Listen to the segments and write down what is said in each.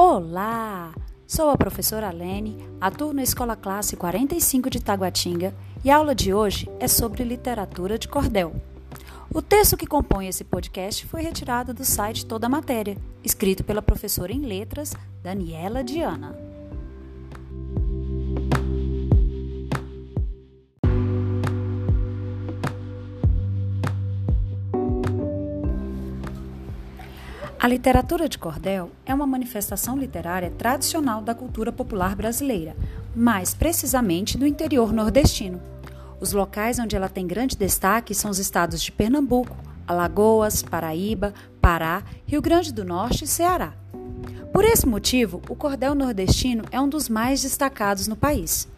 Olá! Sou a professora Lene, atuo na Escola Classe 45 de Taguatinga e a aula de hoje é sobre literatura de cordel. O texto que compõe esse podcast foi retirado do site Toda a Matéria, escrito pela professora em letras Daniela Diana. A literatura de cordel é uma manifestação literária tradicional da cultura popular brasileira, mais precisamente do interior nordestino. Os locais onde ela tem grande destaque são os estados de Pernambuco, Alagoas, Paraíba, Pará, Rio Grande do Norte e Ceará. Por esse motivo, o cordel nordestino é um dos mais destacados no país.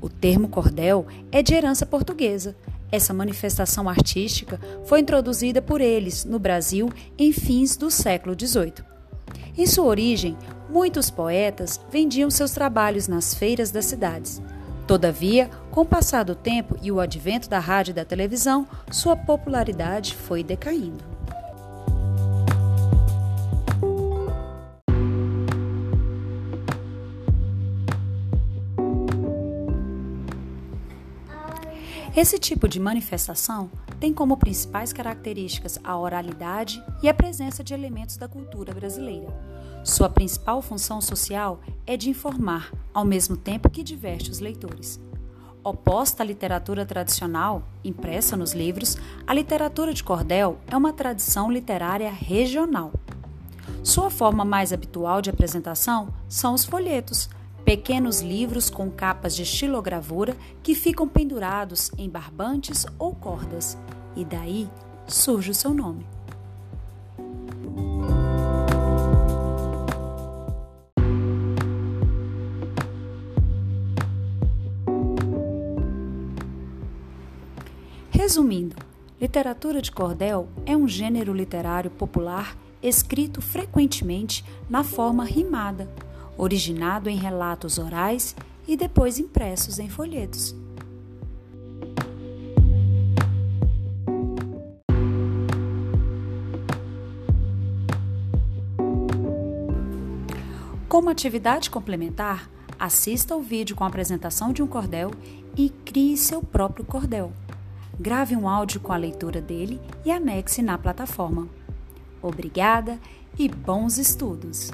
O termo cordel é de herança portuguesa essa manifestação artística foi introduzida por eles no Brasil em fins do século XVIII. Em sua origem, muitos poetas vendiam seus trabalhos nas feiras das cidades. Todavia, com o passar do tempo e o advento da rádio e da televisão, sua popularidade foi decaindo. Esse tipo de manifestação tem como principais características a oralidade e a presença de elementos da cultura brasileira. Sua principal função social é de informar, ao mesmo tempo que diverte os leitores. Oposta à literatura tradicional, impressa nos livros, a literatura de cordel é uma tradição literária regional. Sua forma mais habitual de apresentação são os folhetos pequenos livros com capas de estilogravura que ficam pendurados em barbantes ou cordas, e daí surge o seu nome. Resumindo, literatura de cordel é um gênero literário popular escrito frequentemente na forma rimada originado em relatos orais e depois impressos em folhetos. Como atividade complementar, assista ao vídeo com a apresentação de um cordel e crie seu próprio cordel. Grave um áudio com a leitura dele e anexe na plataforma. Obrigada e bons estudos!